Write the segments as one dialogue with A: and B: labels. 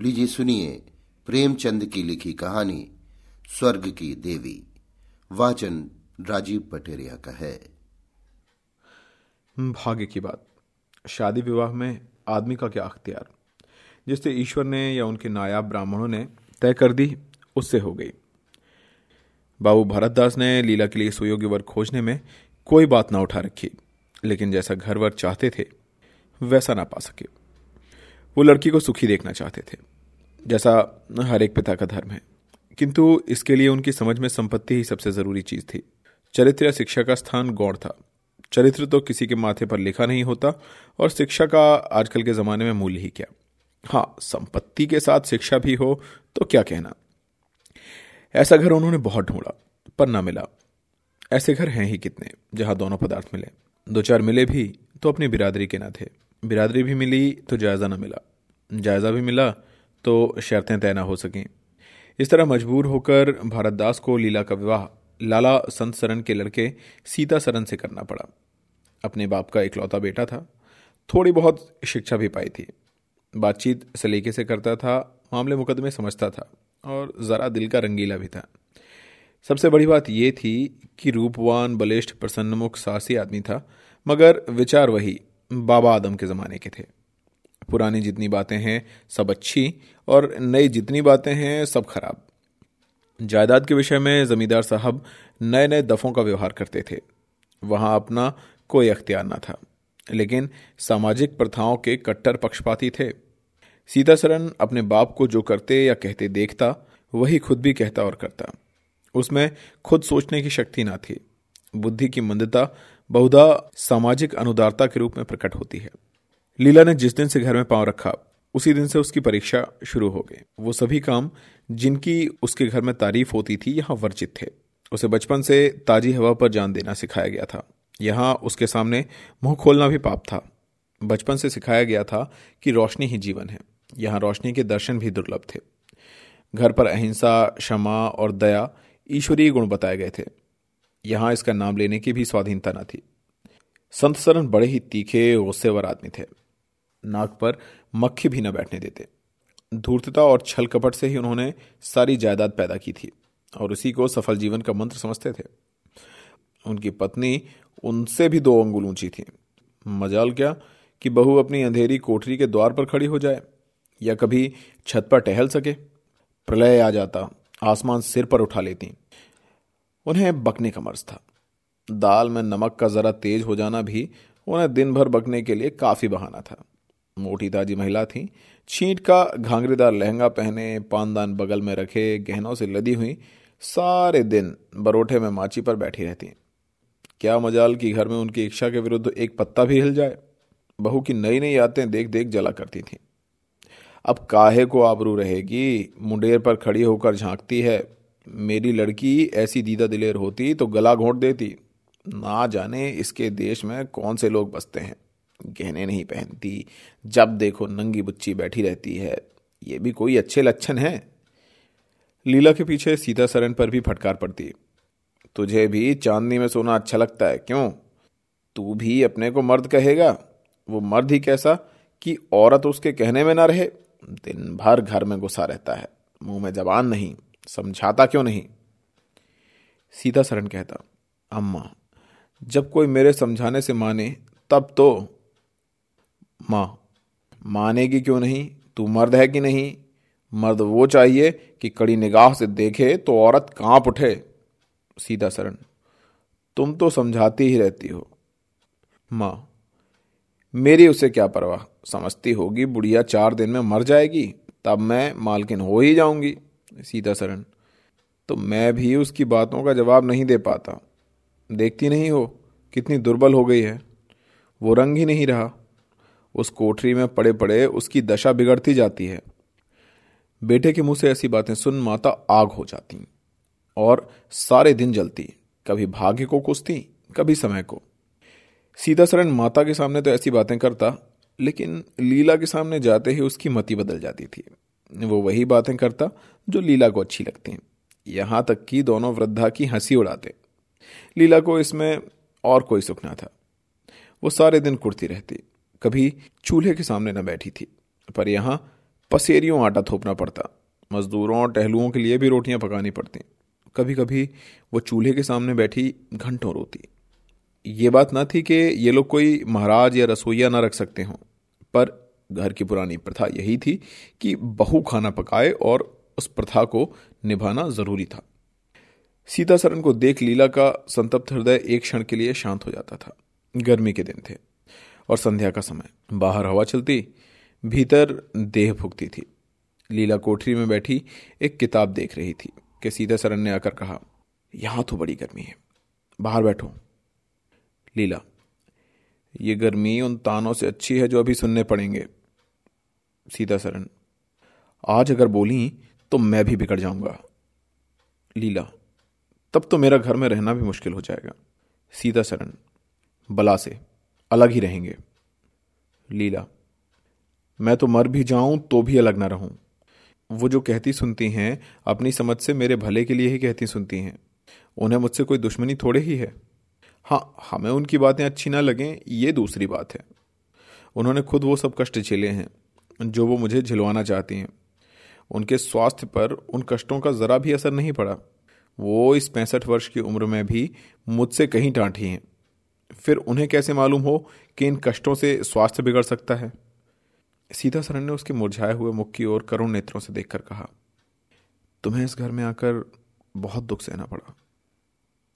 A: लीजिए सुनिए प्रेमचंद की लिखी कहानी, स्वर्ग की देवी। वाचन राजीव पटेरिया का है।
B: भाग्य की बात। शादी विवाह में आदमी का क्या अख्तियार? जिससे ईश्वर ने या उनके नायाब ब्राह्मणों ने तय कर दी, उससे हो गई। बाबू भरतदास ने लीला के लिए सुयोग्य वर खोजने में कोई बात ना उठा रखी, लेकिन जैसा घर वर चाहते थे, वैसा ना पा सके। वो लड़की को सुखी देखना चाहते थे। जैसा हर एक पिता का धर्म है। किंतु इसके लिए उनकी समझ में संपत्ति ही सबसे ज़रूरी चीज़ थी। चरित्र या शिक्षा का स्थान गौड़ था। चरित्र तो किसी के माथे पर लिखा नहीं होता और शिक्षा का आजकल के जमाने में मूल्य ही क्या? हाँ संपत्ति के साथ शिक्षा भी हो तो क्या कहना? ऐसा घर उन्होंने बहुत ढूंढा, पर ना मिला। ऐसे घर हैं ही कितने, जहाँ दोनों पदार्थ मिले। दो चार मिले भी तो अपनी बिरादरी के ना थे। बिरादरी भी मिली तो जायजा ना मिला। जायजा भी मिला तो शर्तें तय ना हो सकें। इस तरह मजबूर होकर भारतदास को लीला का विवाह लाला संत सरन के लड़के सीता सरन से करना पड़ा। अपने बाप का इकलौता बेटा था। थोड़ी बहुत शिक्षा भी पाई थी। बातचीत सलीके से करता था, मामले मुकदमे समझता था और ज़रा दिल का रंगीला भी था। सबसे बड़ी बात यह थी कि रूपवान, बलिष्ठ, प्रसन्नमुख, साहसी आदमी था, मगर विचार वही बाबा आदम के ज़माने के थे। पुरानी जितनी बातें हैं, सब अच्छी, और नई जितनी बातें हैं, सब खराब। जायदाद के विषय में जमींदार साहब नए नए दफों का व्यवहार करते थे। वहाँ अपना कोई अख्तियार न था, लेकिन सामाजिक प्रथाओं के कट्टर पक्षपाती थे। सीतासरन अपने बाप को जो करते या कहते देखता, वही खुद भी कहता और करता। उसमें खुद सोचने की शक्ति ना थी। बुद्धि की मंदता बहुधा सामाजिक अनुदारता के रूप में प्रकट होती है। लीला ने जिस दिन से घर में पाँव रखा, उसी दिन से उसकी परीक्षा शुरू हो गई। वो सभी काम जिनकी उसके घर में तारीफ़ होती थी, यहाँ वर्जित थे। उसे बचपन से ताजी हवा पर जान देना सिखाया गया था। यहाँ उसके सामने मुँह खोलना भी पाप था। बचपन से सिखाया गया था कि रोशनी ही जीवन है। यहाँ रोशनी के दर्शन भी दुर्लभ थे। घर पर अहिंसा, क्षमा और दया ईश्वरीय गुण बताए गए थे। यहाँ इसका नाम लेने की भी स्वाधीनता न थी। संत सरन बड़े ही तीखे गुस्सेवर आदमी थे। नाक पर मक्खी भी न बैठने देते। धूर्तता और छल कपट से ही उन्होंने सारी जायदाद पैदा की थी और उसी को सफल जीवन का मंत्र समझते थे। उनकी पत्नी उनसे भी दो अंगुल ऊँची थी। मजाल क्या कि बहू अपनी अंधेरी कोठरी के द्वार पर खड़ी हो जाए या कभी छत पर टहल सके। प्रलय आ जाता, आसमान सिर पर उठा लेती। उन्हें बकने का मर्ज था। दाल में नमक का जरा तेज हो जाना भी उन्हें दिन भर बकने के लिए काफ़ी बहाना था। मोटी ताजी महिला थी। छींट का घांगरेदार लहंगा पहने, पानदान बगल में रखे, गहनों से लदी हुई, सारे दिन बरोठे में माची पर बैठी रहती। क्या मजाल की घर में उनकी इच्छा के विरुद्ध एक पत्ता भी हिल जाए। बहू की नई नई आतें देख देख जला करती थी। अब काहे को आबरू रहेगी? मुंडेर पर खड़ी होकर झांकती है। मेरी लड़की ऐसी दीदा दिलेर होती तो गला घोंट देती। ना जाने इसके देश में कौन से लोग बसते हैं। गहने नहीं पहनती। जब देखो नंगी बुच्ची बैठी रहती है, ये भी कोई अच्छे लक्षण है। लीला के पीछे सीता सरन पर भी फटकार पड़ती। तुझे भी चांदनी में सोना अच्छा लगता है, क्यों? तू भी अपने को मर्द कहेगा। वो मर्द ही कैसा कि औरत उसके कहने में ना रहे। दिन भर घर में गुस्सा रहता है, मुँह में जबान नहीं, समझाता क्यों नहीं? सीता सरन कहता, अम्मा, जब कोई मेरे समझाने से माने, तब तो माँ, मानेगी क्यों नहीं? तू मर्द है कि नहीं? मर्द वो चाहिए कि कड़ी निगाह से देखे तो औरत काँप उठे। सीधा शरण। तुम तो समझाती ही रहती हो। माँ, मेरी उसे क्या परवाह? समझती होगी, बुढ़िया चार दिन में मर जाएगी, तब मैं मालकिन हो ही जाऊँगी। सीता शरण। तो मैं भी उसकी बातों का जवाब नहीं दे पाता। देखती नहीं हो, कितनी दुर्बल हो गई है। वो रंग ही नहीं रहा। उस कोठरी में पड़े पड़े उसकी दशा बिगड़ती जाती है। बेटे के मुँह से ऐसी बातें सुन माता आग हो जाती। और सारे दिन जलती। कभी भाग्य को कुछती कभी समय को। सीता सरन माता के सामने तो ऐसी बातें करता, लेकिन लीला के सामने जाते ही उसकी मति बदल जाती थी। वो वही बातें करता जो लीला को अच्छी लगती हैं। यहाँ तक कि दोनों वृद्धा की हँसी उड़ाते। लीला को इसमें और कोई सुख ना था। वो सारे दिन कुड़ती रहती। कभी चूल्हे के सामने न बैठी थी, पर यहाँ पसेरियों आटा थोपना पड़ता, मजदूरों और टहलुओं के लिए भी रोटियाँ पकानी पड़ती। कभी कभी वो चूल्हे के सामने बैठी घंटों रोती। ये बात ना थी कि ये लोग कोई महाराज या रसोईया ना रख सकते हों, पर घर की पुरानी प्रथा यही थी कि बहू खाना पकाए और उस प्रथा को निभाना ज़रूरी था। सीता सरन को देख लीला का संतप्त हृदय एक क्षण के लिए शांत हो जाता था। गर्मी के दिन थे। और संध्या का समय। बाहर हवा चलती, भीतर देह फूकती थी। लीला कोठरी में बैठी एक किताब देख रही थी, कि सीता सरन ने आकर कहा, यहाँ तो बड़ी गर्मी है, बाहर बैठो। लीला, ये गर्मी उन तानों से अच्छी है जो अभी सुनने पड़ेंगे। सीता सरन आज अगर बोली तो मैं भी बिगड़ जाऊँगा। लीला, तब तो मेरा घर में रहना भी मुश्किल हो जाएगा। सीता सरन बला से। अलग ही रहेंगे। लीला, मैं तो मर भी जाऊँ तो भी अलग ना रहूँ। वो जो कहती सुनती हैं, अपनी समझ से मेरे भले के लिए ही कहती सुनती हैं। उन्हें मुझसे कोई दुश्मनी थोड़े ही है। हाँ हमें उनकी बातें अच्छी ना लगें, ये दूसरी बात है। उन्होंने खुद वो सब कष्ट झेले हैं, जो वो मुझे झिलवाना चाहती हैं। उनके स्वास्थ्य पर उन कष्टों का जरा भी असर नहीं पड़ा। वो इस पैंसठ वर्ष की उम्र में भी मुझसे कहीं टांठी हैं। फिर उन्हें कैसे मालूम हो कि इन कष्टों से स्वास्थ्य बिगड़ सकता है? सीता सरन ने उसके मुरझाए हुए मुख की ओर करुण नेत्रों से देखकर कहा, तुम्हें इस घर में आकर बहुत दुख सहना पड़ा।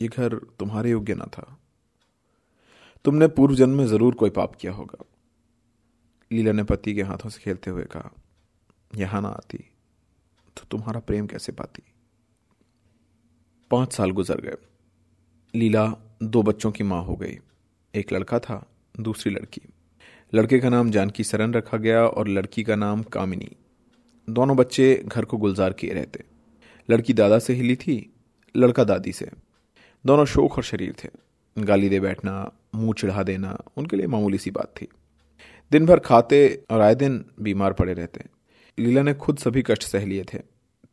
B: ये घर तुम्हारे योग्य ना था। तुमने पूर्व जन्म में ज़रूर कोई पाप किया होगा। लीला ने पति के हाथों से खेलते हुए कहा, यहाँ ना आती तो तुम्हारा प्रेम कैसे पाती? पाँच साल गुजर गए। लीला दो बच्चों की माँ हो गई। एक लड़का था, दूसरी लड़की। लड़के का नाम जानकी सरन रखा गया और लड़की का नाम कामिनी। दोनों बच्चे घर को गुलजार किए रहते। लड़की दादा से हिली थी, लड़का दादी से। दोनों शोक और शरीर थे। गाली दे बैठना, मुँह चिढ़ा देना, उनके लिए मामूली सी बात थी। दिन भर खाते और आए दिन बीमार पड़े रहते। लीला ने खुद सभी कष्ट सह लिए थे,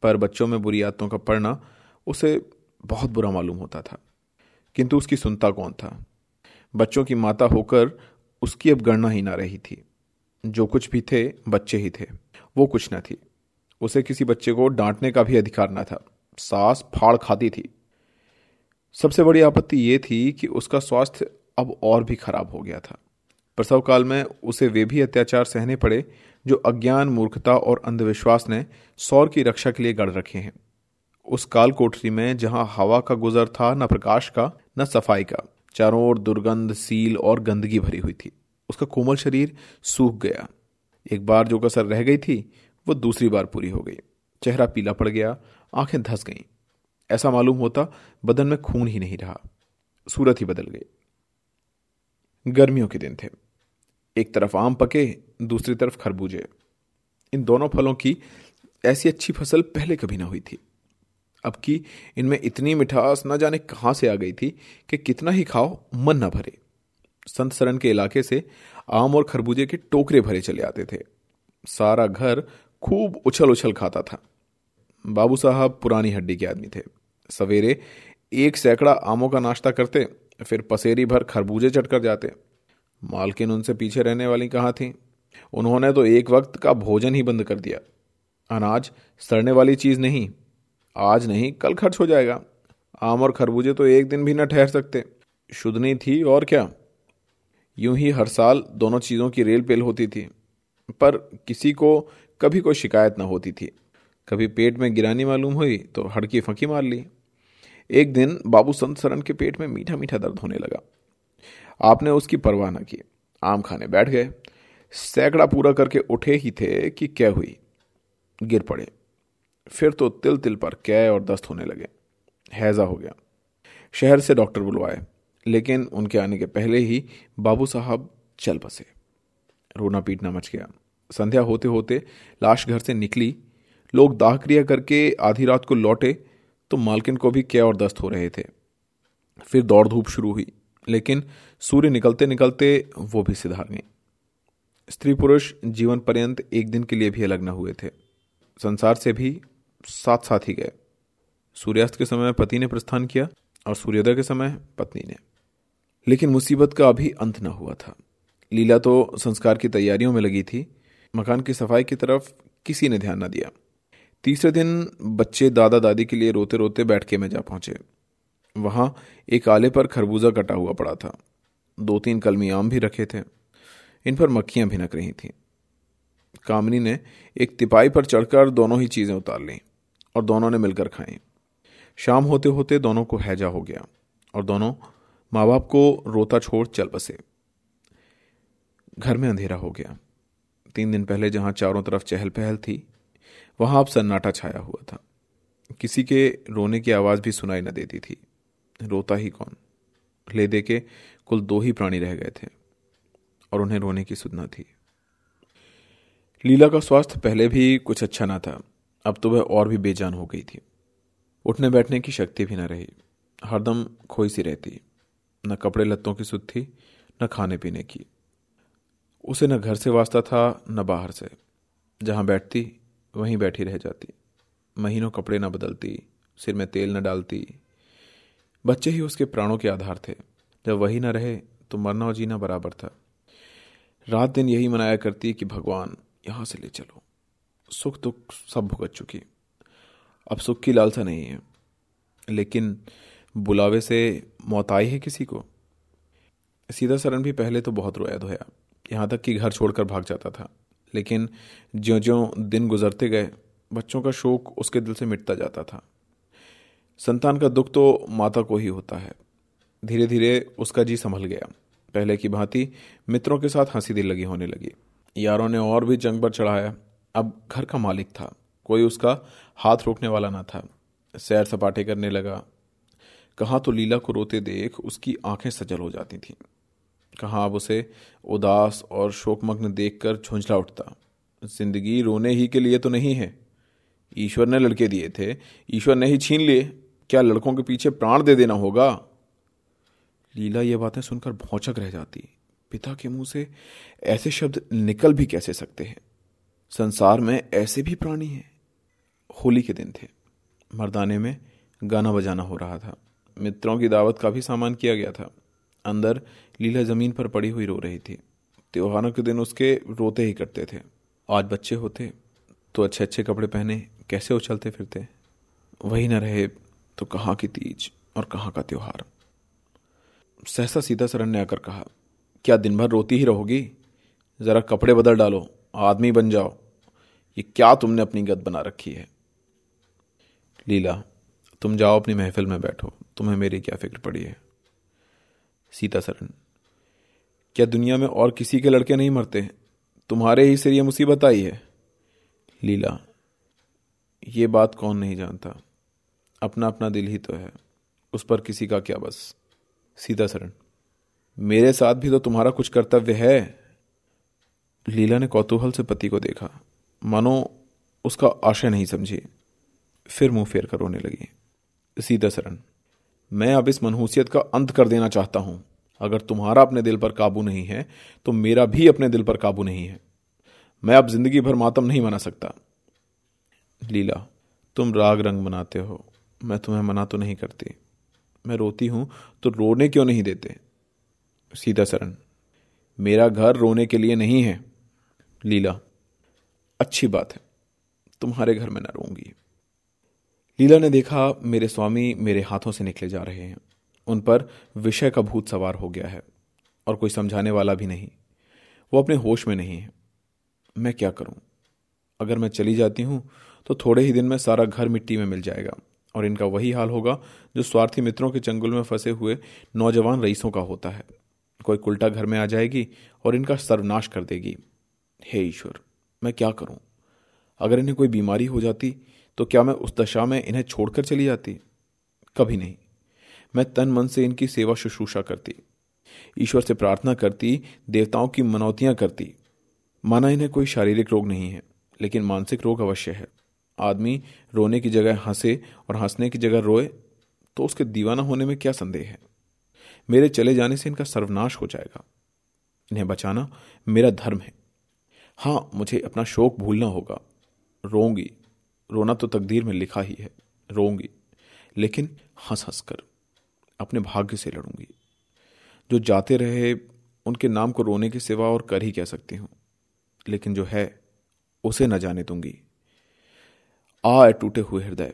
B: पर बच्चों में बुरी आदतों का पड़ना उसे बहुत बुरा मालूम होता था। किंतु उसकी सुनता कौन था? बच्चों की माता होकर उसकी अब गणना ही ना रही थी। जो कुछ भी थे, बच्चे ही थे। वो कुछ न थी। उसे किसी बच्चे को डांटने का भी अधिकार न था। सास फाड़ खाती थी। सबसे बड़ी आपत्ति ये थी कि उसका स्वास्थ्य अब और भी खराब हो गया था। प्रसव काल में उसे वे भी अत्याचार सहने पड़े, जो अज्ञान, मूर्खता और अंधविश्वास ने सौर की रक्षा के लिए गढ़ रखे हैं। उस काल कोठरी में जहाँ हवा का गुजर था, न प्रकाश का, न सफ़ाई का चारों ओर दुर्गंध, सील और गंदगी भरी हुई थी। उसका कोमल शरीर सूख गया। एक बार जो कसर रह गई थी, वो दूसरी बार पूरी हो गई। चेहरा पीला पड़ गया, आँखें धस गईं। ऐसा मालूम होता बदन में खून ही नहीं रहा। सूरत ही बदल गई। गर्मियों के दिन थे। एक तरफ़ आम पके, दूसरी तरफ़ खरबूजे। इन दोनों फलों की ऐसी अच्छी फ़सल पहले कभी ना हुई थी। अब की इनमें इतनी मिठास न जाने कहाँ से आ गई थी कि कितना ही खाओ, मन न भरे। संत सरन के इलाके से आम और खरबूजे के टोकरे भरे चले आते थे। सारा घर खूब उछल उछल खाता था। बाबू साहब पुरानी हड्डी के आदमी थे। सवेरे एक सैकड़ा आमों का नाश्ता करते, फिर पसेरी भर खरबूजे चटकर जाते। मालकिन उनसे पीछे रहने वाली कहाँ थी? उन्होंने तो एक वक्त का भोजन ही बंद कर दिया। अनाज सड़ने वाली चीज़ नहीं आज नहीं, कल खर्च हो जाएगा। आम और खरबूजे तो एक दिन भी न ठहर सकते। शुद्ध नहीं थी और क्या? यूँ ही हर साल दोनों चीज़ों की रेल पेल होती थी, पर किसी को कभी कोई शिकायत न होती थी। कभी पेट में गिरानी मालूम हुई तो हड़की फंकी मार ली। एक दिन बाबू संत सरन के पेट में मीठा मीठा दर्द होने लगा। आपने उसकी परवाह न की। आम खाने बैठ गए। सैकड़ा पूरा करके उठे ही थे कि क्या हुई? गिर पड़े। फिर तो तिल तिल पर कै और दस्त होने लगे। हैजा हो गया। शहर से डॉक्टर बुलवाए, लेकिन उनके आने के पहले ही बाबू साहब चल बसे। रोना पीटना मच गया। संध्या होते होते लाश घर से निकली। लोग दाह क्रिया करके आधी रात को लौटे तो मालकिन को भी क्या और दस्त हो रहे थे। फिर दौड़ धूप शुरू हुई, लेकिन सूर्य निकलते निकलते वो भी सिधार गई स्त्री पुरुष जीवन पर्यंत एक दिन के लिए भी अलग न हुए थे। संसार से भी साथ साथ ही गए। सूर्यास्त के समय पति ने प्रस्थान किया और सूर्योदय के समय पत्नी ने। लेकिन मुसीबत का अभी अंत न हुआ था। लीला तो संस्कार की तैयारियों में लगी थी। मकान की सफ़ाई की तरफ़ किसी ने ध्यान न दिया। तीसरे दिन बच्चे दादा दादी के लिए रोते रोते बैठके में जा पहुँचे। वहाँ एक आले पर खरबूजा कटा हुआ पड़ा था। दो तीन कलमी आम भी रखे थे। इन पर मक्खियाँ भिनक रही थीं। कामनी ने एक तिपाई पर चढ़कर दोनों ही चीज़ें उतार लीं। और दोनों ने मिलकर खाई शाम होते होते दोनों को हैजा हो गया और दोनों माँ बाप को रोता छोड़ चल बसे। घर में अंधेरा हो गया। तीन दिन पहले जहाँ चारों तरफ़ चहल पहल थी, वहाँ अब सन्नाटा छाया हुआ था। किसी के रोने की आवाज़ भी सुनाई न देती थी। रोता ही कौन? ले दे के कुल दो ही प्राणी रह गए थे और उन्हें रोने की सुधना थी। लीला का स्वास्थ्य पहले भी कुछ अच्छा ना था। अब तो वह और भी बेजान हो गई थी। उठने बैठने की शक्ति भी न रही। हरदम खोई सी रहती। न कपड़े लत्तों की सुध थी, न खाने पीने की। उसे न घर से वास्ता था, न बाहर से। जहाँ बैठती, वहीं बैठी रह जाती। महीनों कपड़े न बदलती, सिर में तेल न डालती। बच्चे ही उसके प्राणों के आधार थे। जब वही न रहे तो मरना और जीना बराबर था। रात दिन यही मनाया करती कि, भगवान, यहाँ से ले चलो। सुख दुख सब भुगत चुकी अब सुख की लालसा नहीं है। लेकिन बुलावे से मौत आई है किसी को? सीधा सरन भी पहले तो बहुत रोया धोया। यहाँ तक कि घर छोड़कर भाग जाता था। लेकिन ज्यो ज्यो दिन गुजरते गए, बच्चों का शोक उसके दिल से मिटता जाता था। संतान का दुख तो माता को ही होता है। धीरे धीरे उसका जी संभल गया। पहले की भांति मित्रों के साथ हँसी दिल लगी होने लगी। यारों ने और भी जंग पर चढ़ाया। अब घर का मालिक था। कोई उसका हाथ रोकने वाला ना था। सैर सपाटे करने लगा। कहाँ तो लीला को रोते देख उसकी आँखें सजल हो जाती थीं। कहाँ अब उसे उदास और शोकमग्न देखकर झुंझला उठता। ज़िंदगी रोने ही के लिए तो नहीं है। ईश्वर ने लड़के दिए थे। ईश्वर ने ही छीन लिए। क्या लड़कों के पीछे प्राण दे देना होगा? लीला ये बातें सुनकर भौचक रह जाती। पिता के मुँह से ऐसे शब्द निकल भी कैसे सकते हैं? संसार में ऐसे भी प्राणी हैं। होली के दिन थे। मर्दाने में गाना बजाना हो रहा था। मित्रों की दावत का भी सामान किया गया था। अंदर लीला ज़मीन पर पड़ी हुई रो रही थी। त्योहारों के दिन उसके रोते ही करते थे। आज बच्चे होते तो अच्छे अच्छे कपड़े पहने कैसे उछलते फिरते? वही न रहे तो कहाँ की तीज और कहाँ का त्यौहार? सहसा सीता सरन ने आकर कहा, क्या दिन भर रोती ही रहोगी? जरा कपड़े बदल डालो आदमी बन जाओ। ये क्या तुमने अपनी गद बना रखी है? लीला, तुम जाओ अपनी महफिल में बैठो। तुम्हें मेरी क्या फ़िक्र पड़ी है? सीता सरन क्या दुनिया में और किसी के लड़के नहीं मरते? तुम्हारे ही सिर यह मुसीबत आई है। लीला, ये बात कौन नहीं जानता? अपना अपना दिल ही तो है। उस पर किसी का क्या बस? सीता सरन मेरे साथ भी तो तुम्हारा कुछ कर्तव्य है। लीला ने कौतूहल से पति को देखा। मानो उसका आशय नहीं समझी। फिर मुँह फेर कर रोने लगी। सीधा सरन मैं अब इस मनहूसियत का अंत कर देना चाहता हूँ। अगर तुम्हारा अपने दिल पर काबू नहीं है तो मेरा भी अपने दिल पर काबू नहीं है। मैं अब ज़िंदगी भर मातम नहीं मना सकता। लीला, तुम राग रंग मनाते हो। मैं तुम्हें मना तो नहीं करती। मैं रोती हूँ तो रोने क्यों नहीं देते? सीधा सरन मेरा घर रोने के लिए नहीं है। लीला। अच्छी बात है। तुम्हारे घर में न रहूँगी लीला ने देखा, मेरे स्वामी मेरे हाथों से निकले जा रहे हैं। उन पर विषय का भूत सवार हो गया है, और कोई समझाने वाला भी नहीं। वो अपने होश में नहीं है। मैं क्या करूँ? अगर मैं चली जाती हूँ तो थोड़े ही दिन में सारा घर मिट्टी में मिल जाएगा, और इनका वही हाल होगा, जो स्वार्थी मित्रों के चंगुल में फंसे हुए नौजवान रईसों का होता है। कोई उल्टा घर में आ जाएगी, और इनका सर्वनाश कर देगी। हे ईश्वर, मैं क्या करूँ? अगर इन्हें कोई बीमारी हो जाती तो क्या मैं उस दशा में इन्हें छोड़कर चली जाती? कभी नहीं। मैं तन मन से इनकी सेवा शुश्रूषा करती, ईश्वर से प्रार्थना करती, देवताओं की मनौतियाँ करती। माना इन्हें कोई शारीरिक रोग नहीं है, लेकिन मानसिक रोग अवश्य है। आदमी रोने की जगह हंसे और हंसने की जगह रोए तो उसके दीवाना होने में क्या संदेह है? मेरे चले जाने से इनका सर्वनाश हो जाएगा। इन्हें बचाना मेरा धर्म है। हाँ, मुझे अपना शोक भूलना होगा। रोंगी रोना तो तकदीर में लिखा ही है। रोंगी लेकिन हंस हंस कर अपने भाग्य से लड़ूँगी। जो जाते रहे, उनके नाम को रोने के सिवा और कर ही कह सकती हूँ? लेकिन जो है, उसे न जाने दूँगी। आ टूटे हुए हृदय,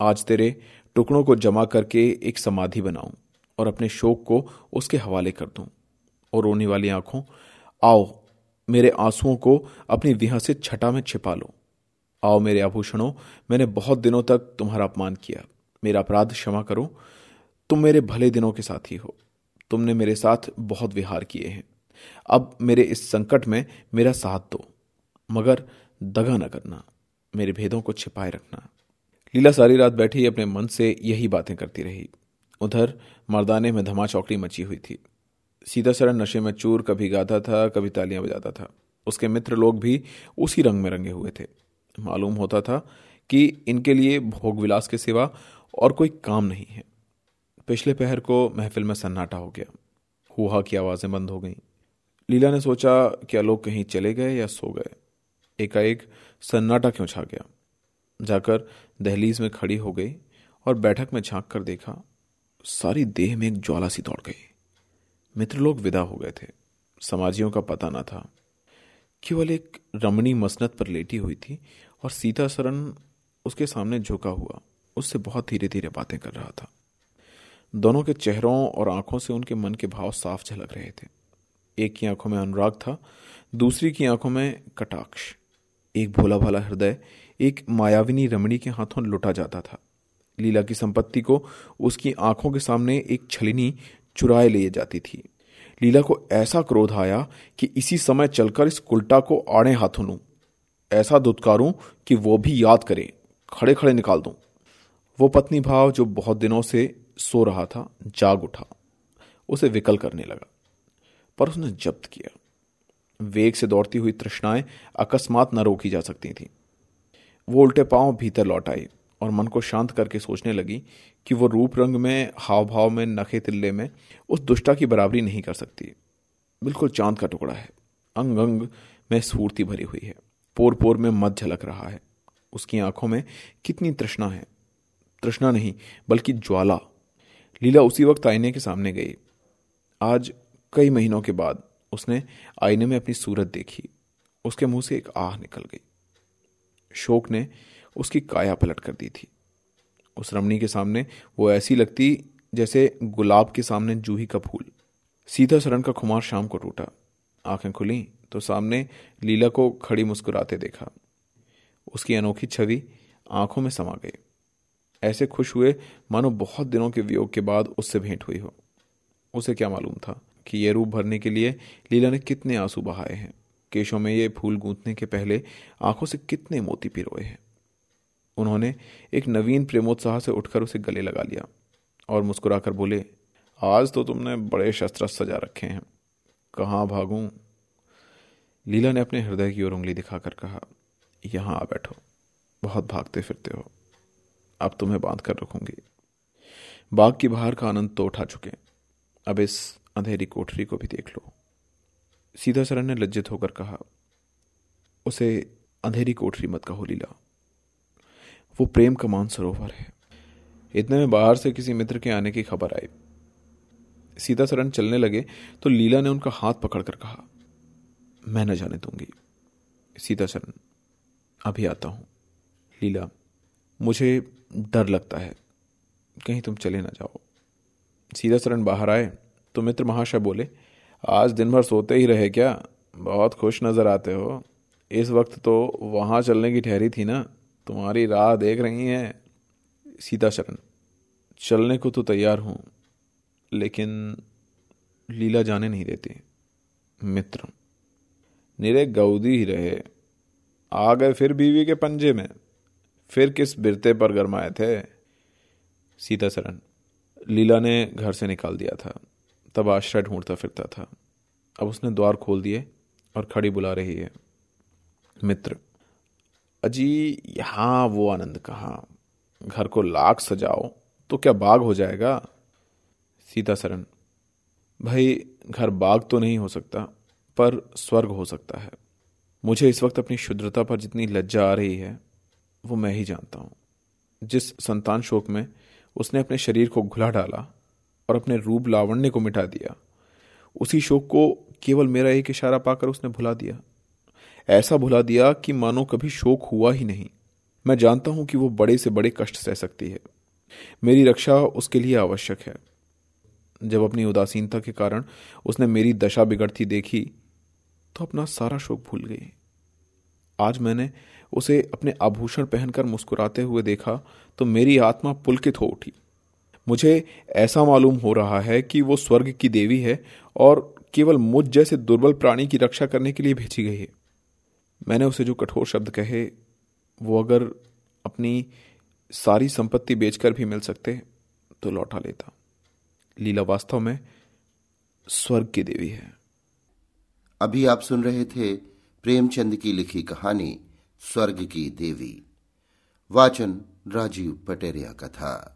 B: आज तेरे टुकड़ों को जमा करके एक समाधि बनाऊँ और अपने शोक को उसके हवाले कर दूँ। और रोने वाली आँखों, आओ मेरे आंसुओं को अपनी विहसित छटा में छिपा लो। आओ मेरे आभूषणों, मैंने बहुत दिनों तक तुम्हारा अपमान किया। मेरा अपराध क्षमा करो। तुम मेरे भले दिनों के साथी हो। तुमने मेरे साथ बहुत विहार किए हैं। अब मेरे इस संकट में मेरा साथ दो। मगर दगा न करना। मेरे भेदों को छिपाए रखना। लीला सारी रात बैठी अपने मन से यही बातें करती रही। उधर मर्दाने में धमा चौकड़ी मची हुई थी। सीधा सरन नशे में चूर कभी गाता था, कभी तालियाँ बजाता था। उसके मित्र लोग भी उसी रंग में रंगे हुए थे। मालूम होता था कि इनके लिए भोग विलास के सिवा और कोई काम नहीं है। पिछले पहर को महफिल में सन्नाटा हो गया। हुआ की आवाज़ें बंद हो गईं। लीला ने सोचा क्या लोग कहीं चले गए या सो गए। एकाएक सन्नाटा क्यों छा गया? जाकर दहलीज में खड़ी हो गई और बैठक में झाँक कर देखा, सारी देह में एक ज्वाला सी दौड़ गई। मित्र लोग विदा हो गए थे। समाजियों का पता न था। केवल एक रमणी मसनत पर लेटी हुई थी और सीता सरन उसके सामने झुका हुआ, उससे बहुत धीरे धीरे बातें कर रहा था। दोनों के चेहरों और आँखों से उनके मन के भाव साफ़ झलक रहे थे। एक की आँखों में अनुराग था, दूसरी की आँखों में कटाक्ष। एक भोला भाला हृदय, एक मायाविनी रमणी के हाथों लुटा जाता था। लीला की संपत्ति को उसकी आँखों के सामने एक छलिनी चुराए लिए जाती थी। लीला को ऐसा क्रोध आया कि इसी समय चलकर इस उल्टा को आड़े हाथों लूँ। ऐसा दुत्कारूं कि वो भी याद करे खड़े खड़े निकाल दूँ। वो पत्नी भाव जो बहुत दिनों से सो रहा था, जाग उठा। उसे विकल करने लगा, पर उसने जब्त किया। वेग से दौड़ती हुई तृष्णाएँ अकस्मात न रोकी जा सकती थी। वो उल्टे पाँव भीतर लौट आई। और मन को शांत करके सोचने लगी कि वो रूप रंग में हाव भाव में, नखे तिल्ले में उस दुष्टा की बराबरी नहीं कर सकती। बिल्कुल चाँद का टुकड़ा है। अंग अंग में स्फूर्ति भरी हुई है। पोर पोर में मत झलक रहा है। उसकी आँखों में कितनी तृष्णा है। तृष्णा नहीं, बल्कि ज्वाला। लीला उसी वक्त आईने के सामने गई। आज कई महीनों के बाद उसने आईने में अपनी सूरत देखी। उसके मुँह से एक आह निकल गई। शोक ने उसकी काया पलट कर दी थी। उस रमणी के सामने वो ऐसी लगती जैसे गुलाब के सामने जूही का फूल। सीधा शरण का खुमार शाम को टूटा। आँखें खुली तो सामने लीला को खड़ी मुस्कुराते देखा। उसकी अनोखी छवि आँखों में समा गई। ऐसे खुश हुए मानो बहुत दिनों के वियोग के बाद उससे भेंट हुई हो। उसे क्या मालूम था कि यह रूप भरने के लिए लीला ने कितने आँसू बहाए हैं। केशों में ये फूल गूंथने के पहले आँखों से कितने मोती पिरोए हैं। उन्होंने एक नवीन प्रेमोत्साह से उठकर उसे गले लगा लिया और मुस्कुराकर बोले, आज तो तुमने बड़े शस्त्र सजा रखे हैं। कहाँ भागूं? लीला ने अपने हृदय की ओर उंगली दिखाकर कहा, यहाँ आ बैठो। बहुत भागते फिरते हो। अब तुम्हें बाँध कर रखूँगी। बाग की बाहर का आनंद तो उठा चुके अब इस अंधेरी कोठरी को भी देख लो। सीधा सरन ने लज्जित होकर कहा, उसे अंधेरी कोठरी मत कहो, लीला। वो प्रेम का मान सरोवर है। इतने में बाहर से किसी मित्र के आने की खबर आई। सीता सरन चलने लगे तो लीला ने उनका हाथ पकड़कर कहा, मैं न जाने दूँगी। सीता सरन अभी आता हूँ। लीला, मुझे डर लगता है। कहीं तुम चले ना जाओ सीधा सरन बाहर आए तो मित्र महाशय बोले, आज दिन भर सोते ही रहे क्या? बहुत खुश नज़र आते हो। इस वक्त तो वहाँ चलने की ठहरी थी ना। तुम्हारी राह देख रही हैं सीता शरण। चलने को तो तैयार हूँ, लेकिन लीला जाने नहीं देती, मित्र। निरे गौदी ही रहे। आ गए फिर बीवी के पंजे में। फिर किस बिरते पर गरमाए थे? सीता शरण। लीला ने घर से निकाल दिया था। तब आश्रय ढूंढता फिरता था। अब उसने द्वार खोल दिए और खड़ी बुला रही है। मित्र। अजी, यहाँ वो आनंद कहा? घर को लाख सजाओ तो क्या बाग हो जाएगा? सीता सरन भाई, घर बाग तो नहीं हो सकता, पर स्वर्ग हो सकता है। मुझे इस वक्त अपनी शुद्रता पर जितनी लज्जा आ रही है, वो मैं ही जानता हूँ। जिस संतान शोक में उसने अपने शरीर को घुला डाला और अपने रूप लावण्य को मिटा दिया, उसी शोक को केवल मेरा एक इशारा पाकर उसने भुला दिया। ऐसा भुला दिया कि मानो कभी शोक हुआ ही नहीं। मैं जानता हूँ कि वो बड़े से बड़े कष्ट सह सकती है। मेरी रक्षा उसके लिए आवश्यक है। जब अपनी उदासीनता के कारण उसने मेरी दशा बिगड़ती देखी तो अपना सारा शोक भूल गई। आज मैंने उसे अपने आभूषण पहनकर मुस्कुराते हुए देखा तो मेरी आत्मा पुलकित हो उठी। मुझे ऐसा मालूम हो रहा है कि वो स्वर्ग की देवी है और केवल मुझ जैसे दुर्बल प्राणी की रक्षा करने के लिए भेजी गई है। मैंने उसे जो कठोर शब्द कहे, वो अगर अपनी सारी संपत्ति बेचकर भी मिल सकते तो लौटा लेता। लीला वास्तव में स्वर्ग की देवी है।
A: अभी आप सुन रहे थे प्रेमचंद की लिखी कहानी, स्वर्ग की देवी। वाचन राजीव पटेरिया का था।